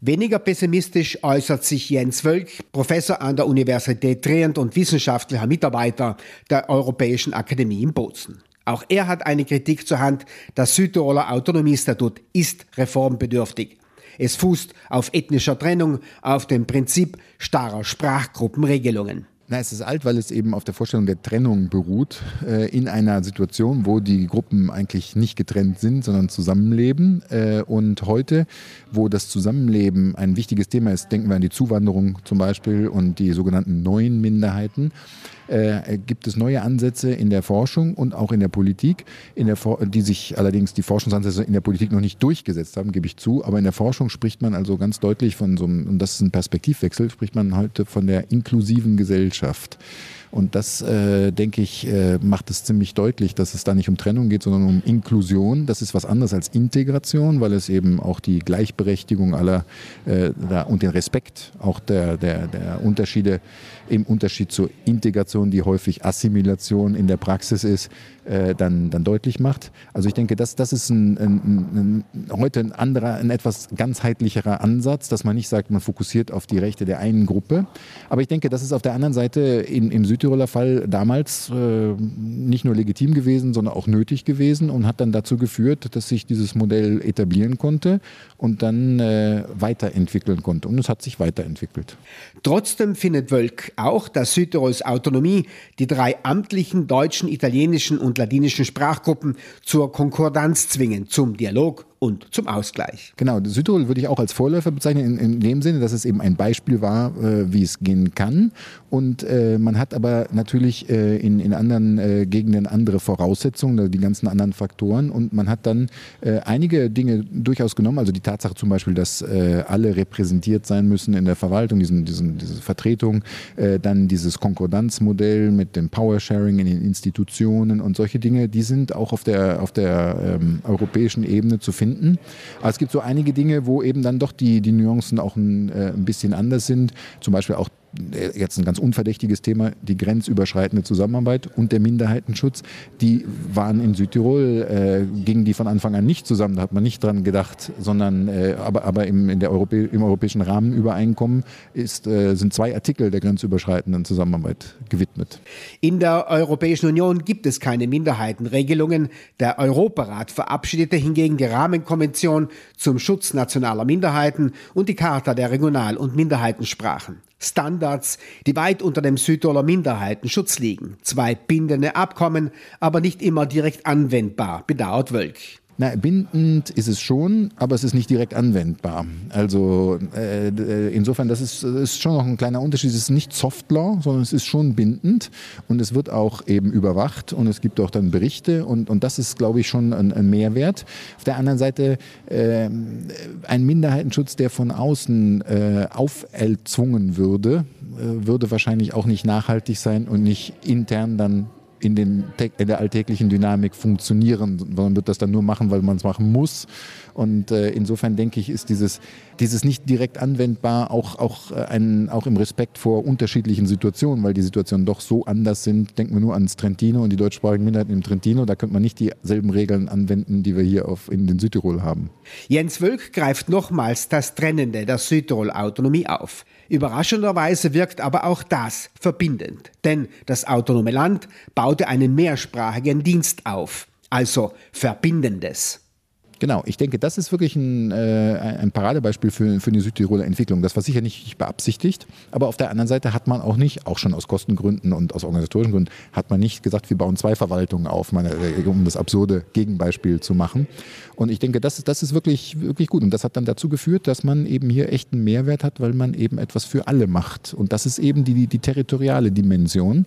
Weniger pessimistisch äußert sich Jens Wölk, Professor an der Universität Trient und wissenschaftlicher Mitarbeiter der Europäischen Akademie in Bozen. Auch er hat eine Kritik zur Hand. Das Südtiroler Autonomiestatut ist reformbedürftig. Es fußt auf ethnischer Trennung, auf dem Prinzip starrer Sprachgruppenregelungen. Na, es ist alt, weil es eben auf der Vorstellung der Trennung beruht, äh, in einer Situation, wo die Gruppen eigentlich nicht getrennt sind, sondern zusammenleben. Äh, und heute, wo das Zusammenleben ein wichtiges Thema ist, denken wir an die Zuwanderung zum Beispiel und die sogenannten neuen Minderheiten, äh, gibt es neue Ansätze in der Forschung und auch in der Politik, in der die sich allerdings die Forschungsansätze in der Politik noch nicht durchgesetzt haben, gebe ich zu. Aber in der Forschung spricht man also ganz deutlich von so einem, und das ist ein Perspektivwechsel, spricht man heute von der inklusiven Gesellschaft. Gesellschaft. Und das, äh, denke ich, äh, macht es ziemlich deutlich, dass es da nicht um Trennung geht, sondern um Inklusion. Das ist was anderes als Integration, weil es eben auch die Gleichberechtigung aller äh, da, und den Respekt auch der, der, der Unterschiede im Unterschied zur Integration, die häufig Assimilation in der Praxis ist, äh, dann, dann deutlich macht. Also ich denke, das, das ist ein, ein, ein, heute ein anderer, ein etwas ganzheitlicherer Ansatz, dass man nicht sagt, man fokussiert auf die Rechte der einen Gruppe. Aber ich denke, das ist auf der anderen Seite in, im Südtiroler Fall damals äh, nicht nur legitim gewesen, sondern auch nötig gewesen und hat dann dazu geführt, dass sich dieses Modell etablieren konnte und dann äh, weiterentwickeln konnte. Und es hat sich weiterentwickelt. Trotzdem findet Wölk auch, dass Südtirols Autonomie die drei amtlichen deutschen, italienischen und ladinischen Sprachgruppen zur Konkordanz zwingen, zum Dialog und zum Ausgleich. Genau, Südtirol würde ich auch als Vorläufer bezeichnen, in, in dem Sinne, dass es eben ein Beispiel war, äh, wie es gehen kann. Und äh, man hat aber natürlich äh, in, in anderen äh, Gegenden andere Voraussetzungen, die ganzen anderen Faktoren. Und man hat dann äh, einige Dinge durchaus genommen, also die Tatsache zum Beispiel, dass äh, alle repräsentiert sein müssen in der Verwaltung, diesen, diesen, diese Vertretung, dann dieses Konkordanzmodell mit dem Power-Sharing in den Institutionen und solche Dinge, die sind auch auf der, auf der ähm, europäischen Ebene zu finden finden. Aber es gibt so einige Dinge, wo eben dann doch die, die Nuancen auch ein, äh, ein bisschen anders sind. Zum Beispiel auch jetzt ein ganz unverdächtiges Thema, die grenzüberschreitende Zusammenarbeit und der Minderheitenschutz, die waren in Südtirol, äh, gingen die von Anfang an nicht zusammen, da hat man nicht dran gedacht, sondern äh, aber, aber im, in der Europä im europäischen Rahmenübereinkommen ist, äh, sind zwei Artikel der grenzüberschreitenden Zusammenarbeit gewidmet. In der Europäischen Union gibt es keine Minderheitenregelungen. Der Europarat verabschiedete hingegen die Rahmenkonvention zum Schutz nationaler Minderheiten und die Charta der Regional- und Minderheitensprachen. Standards, die weit unter dem Südtiroler Minderheitenschutz liegen. Zwei bindende Abkommen, aber nicht immer direkt anwendbar, bedauert Wölk. Na, bindend ist es schon, aber es ist nicht direkt anwendbar. Also äh, insofern, das ist, das ist schon noch ein kleiner Unterschied. Es ist nicht Soft Law, sondern es ist schon bindend und es wird auch eben überwacht und es gibt auch dann Berichte und, und das ist, glaube ich, schon ein, ein Mehrwert. Auf der anderen Seite äh, ein Minderheitenschutz, der von außen äh, auferzwungen würde, äh, würde wahrscheinlich auch nicht nachhaltig sein und nicht intern dann in, den, in der alltäglichen Dynamik funktionieren. Man wird das dann nur machen, weil man es machen muss. Und äh, insofern denke ich, ist dieses, dieses nicht direkt anwendbar auch, auch, äh, ein, auch im Respekt vor unterschiedlichen Situationen, weil die Situationen doch so anders sind. Denken wir nur ans Trentino und die deutschsprachigen Minderheiten im Trentino. Da könnte man nicht dieselben Regeln anwenden, die wir hier auf, in den Südtirol haben. Jens Wölk greift nochmals das Trennende der Südtirol-Autonomie auf. Überraschenderweise wirkt aber auch das verbindend, denn das autonome Land baute einen mehrsprachigen Dienst auf, also Verbindendes. Genau, ich denke, das ist wirklich ein, äh, ein Paradebeispiel für, für eine Südtiroler Entwicklung. Das war sicher nicht beabsichtigt, aber auf der anderen Seite hat man auch nicht, auch schon aus Kostengründen und aus organisatorischen Gründen, hat man nicht gesagt, wir bauen zwei Verwaltungen auf, meine, äh, um das absurde Gegenbeispiel zu machen. Und ich denke, das, das ist wirklich, wirklich gut. Und das hat dann dazu geführt, dass man eben hier echt einen Mehrwert hat, weil man eben etwas für alle macht. Und das ist eben die, die territoriale Dimension,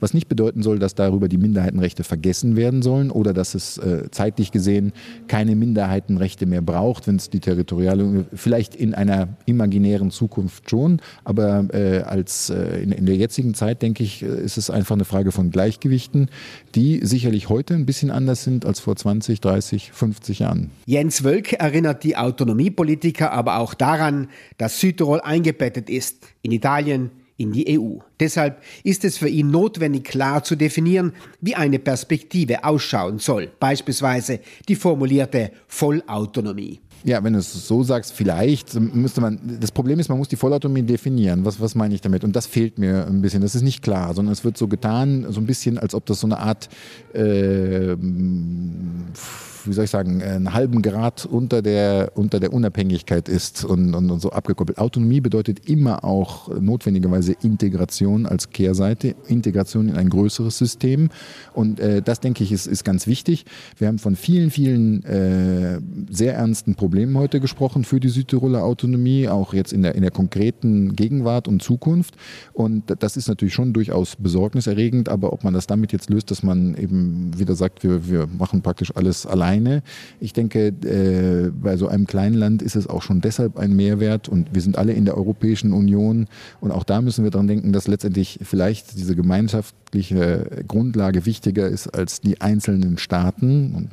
was nicht bedeuten soll, dass darüber die Minderheitenrechte vergessen werden sollen oder dass es äh, zeitlich gesehen keine Minderheitenrechte Minderheitenrechte mehr braucht, wenn es die territoriale, vielleicht in einer imaginären Zukunft schon, aber äh, als äh, in, in, der jetzigen Zeit, denke ich, äh, ist es einfach eine Frage von Gleichgewichten, die sicherlich heute ein bisschen anders sind als vor 20, 30, 50 Jahren. Jens Wölk erinnert die Autonomiepolitiker aber auch daran, dass Südtirol eingebettet ist in Italien, in die EU. Deshalb ist es für ihn notwendig, klar zu definieren, wie eine Perspektive ausschauen soll, beispielsweise die formulierte Vollautonomie. Ja, wenn du es so sagst, vielleicht müsste man, das Problem ist, man muss die Vollautonomie definieren. Was, was meine ich damit? Und das fehlt mir ein bisschen. Das ist nicht klar, sondern es wird so getan, so ein bisschen, als ob das so eine Art, äh, wie soll ich sagen, einen halben Grad unter der, unter der Unabhängigkeit ist und, und, und so abgekoppelt. Autonomie bedeutet immer auch notwendigerweise Integration als Kehrseite, Integration in ein größeres System. Und äh, das, denke ich, ist, ist ganz wichtig. Wir haben von vielen, vielen äh, sehr ernsten Problemen heute gesprochen für die Südtiroler Autonomie, auch jetzt in der, in der konkreten Gegenwart und Zukunft. Und das ist natürlich schon durchaus besorgniserregend, aber ob man das damit jetzt löst, dass man eben wieder sagt, wir, wir machen praktisch alles alleine. Ich denke, äh, bei so einem kleinen Land ist es auch schon deshalb ein Mehrwert und wir sind alle in der Europäischen Union und auch da müssen wir daran denken, dass letztendlich vielleicht diese gemeinschaftliche Grundlage wichtiger ist als die einzelnen Staaten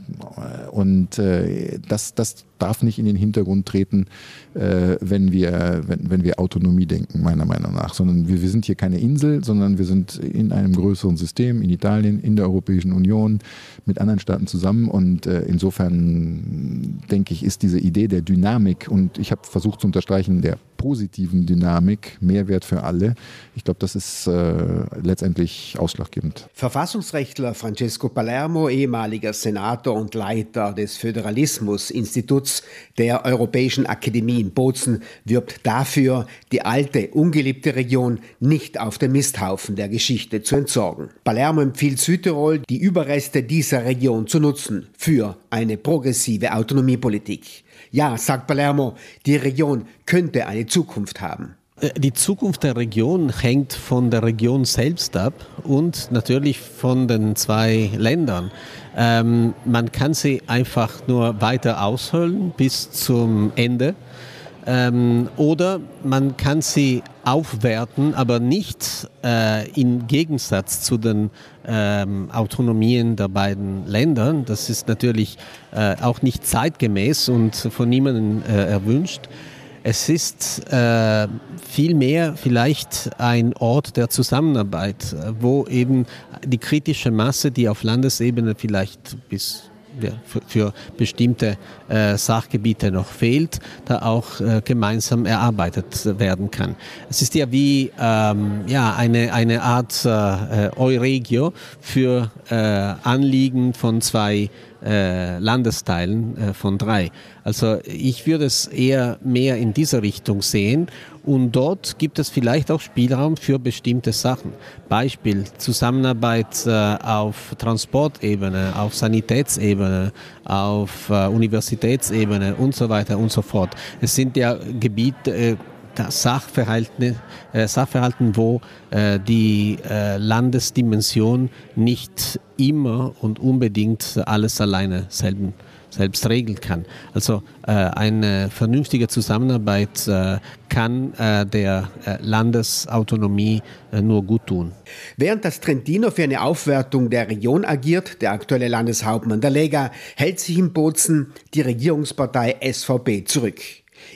und, und äh, das, das darf nicht in den Hintergrund treten, äh, wenn, wir, wenn, wenn wir Autonomie denken, meiner Meinung nach. Sondern wir, wir sind hier keine Insel, sondern wir sind in einem größeren System, in Italien, in der Europäischen Union, mit anderen Staaten zusammen. Und äh, insofern denke ich, ist diese Idee der Dynamik, und ich habe versucht zu unterstreichen, der positiven Dynamik, Mehrwert für alle. Ich glaube, das ist äh, letztendlich ausschlaggebend. Verfassungsrechtler Francesco Palermo, ehemaliger Senator und Leiter des Föderalismus-Instituts der Europäischen Akademie in Bozen, wirbt dafür, die alte, ungeliebte Region nicht auf den Misthaufen der Geschichte zu entsorgen. Palermo empfiehlt Südtirol, die Überreste dieser Region zu nutzen für eine progressive Autonomiepolitik. Ja, sagt Palermo, die Region könnte eine Zukunft haben. Äh, die Zukunft der Region hängt von der Region selbst ab und natürlich von den zwei Ländern. Ähm, man kann sie einfach nur weiter aushöhlen bis zum Ende ähm, oder man kann sie aufwerten, aber nicht äh, im Gegensatz zu den ähm, Autonomien der beiden Länder. Das ist natürlich äh, auch nicht zeitgemäß und von niemandem äh, erwünscht. Es ist äh, vielmehr vielleicht ein Ort der Zusammenarbeit, wo eben die kritische Masse, die auf Landesebene vielleicht bis für, bestimmte äh, Sachgebiete noch fehlt, da auch äh, gemeinsam erarbeitet werden kann. Es ist ja wie ähm, ja, eine, eine Art äh, Euregio für äh, Anliegen von zwei äh, Landesteilen äh, von drei. Also ich würde es eher mehr in dieser Richtung sehen und dort gibt es vielleicht auch Spielraum für bestimmte Sachen. Beispiel Zusammenarbeit äh, auf Transportebene, auf Sanitätsebene, auf äh, Universitätsebene und so weiter und so fort. Es sind ja Gebiete, äh, Sachverhalten, äh, Sachverhalten, wo äh, die äh, Landesdimension nicht immer und unbedingt alles alleine selben, selbst regeln kann. Also äh, eine vernünftige Zusammenarbeit äh, kann äh, der Landesautonomie nur gut tun. Während das Trentino für eine Aufwertung der Region agiert, der aktuelle Landeshauptmann der Lega, hält sich in Bozen die Regierungspartei SVP zurück.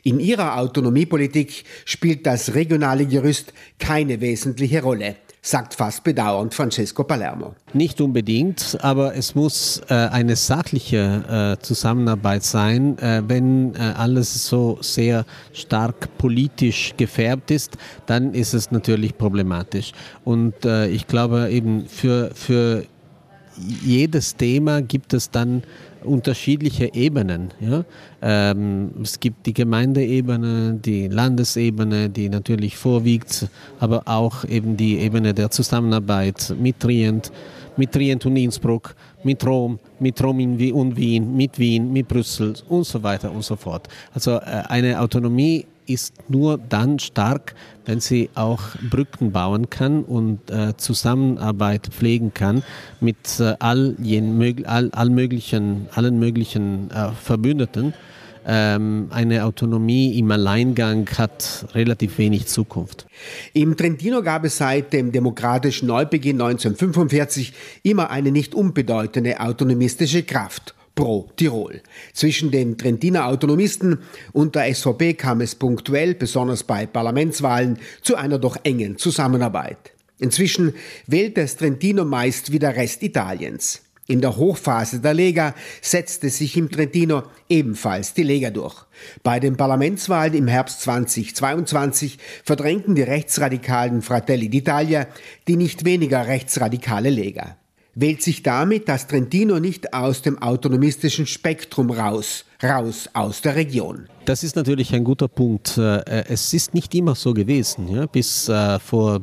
In ihrer Autonomiepolitik spielt das regionale Gerüst keine wesentliche Rolle sagt fast bedauernd Francesco Palermo. Nicht unbedingt, aber es muss äh, eine sachliche äh, Zusammenarbeit sein. Äh, wenn äh, alles so sehr stark politisch gefärbt ist, dann ist es natürlich problematisch. Und äh, ich glaube eben für, für jedes Thema gibt es dann unterschiedliche Ebenen. Ja? Ähm, es gibt die Gemeindeebene, die Landesebene, die natürlich vorwiegt, aber auch eben die Ebene der Zusammenarbeit mit Trient, mit Trient und Innsbruck, mit Rom, mit Rom und Wien, mit Wien, mit Brüssel und so weiter und so fort. Also äh, eine Autonomie ist nur dann stark, wenn sie auch Brücken bauen kann und äh, Zusammenarbeit pflegen kann mit äh, all, jen, all, all möglichen, allen möglichen äh, Verbündeten. Ähm, eine Autonomie im Alleingang hat relativ wenig Zukunft. Im Trentino gab es seit dem demokratischen Neubeginn 1945 immer eine nicht unbedeutende autonomistische Kraft pro Tirol. Zwischen den Trentiner Autonomisten und der SVP kam es punktuell, besonders bei Parlamentswahlen, zu einer doch engen Zusammenarbeit. Inzwischen wählt das Trentino meist wie der Rest Italiens. In der Hochphase der Lega setzte sich im Trentino ebenfalls die Lega durch. Bei den Parlamentswahlen im Herbst 2022 verdrängten die rechtsradikalen Fratelli d'Italia die nicht weniger rechtsradikale Lega. Wählt sich damit das Trentino nicht aus dem autonomistischen Spektrum raus, raus aus der Region? Das ist natürlich ein guter Punkt. Äh, es ist nicht immer so gewesen. Ja? Bis äh, vor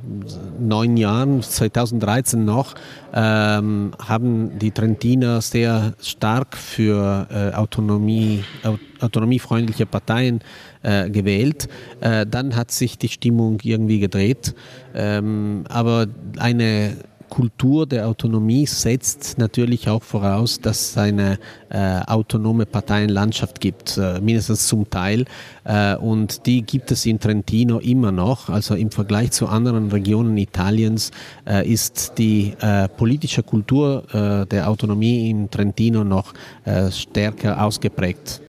neun Jahren, 2013 noch, ähm, haben die Trentiner sehr stark für äh, Autonomie, autonomiefreundliche Parteien äh, gewählt. Äh, dann hat sich die Stimmung irgendwie gedreht. Ähm, aber eine Kultur der Autonomie setzt natürlich auch voraus, dass es eine äh, autonome Parteienlandschaft gibt, äh, mindestens zum Teil. Äh, und die gibt es in Trentino immer noch. Also im Vergleich zu anderen Regionen Italiens äh, ist die äh, politische Kultur äh, der Autonomie in Trentino noch stärker ausgeprägt.